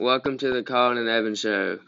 Welcome to the Colin and Evan Show.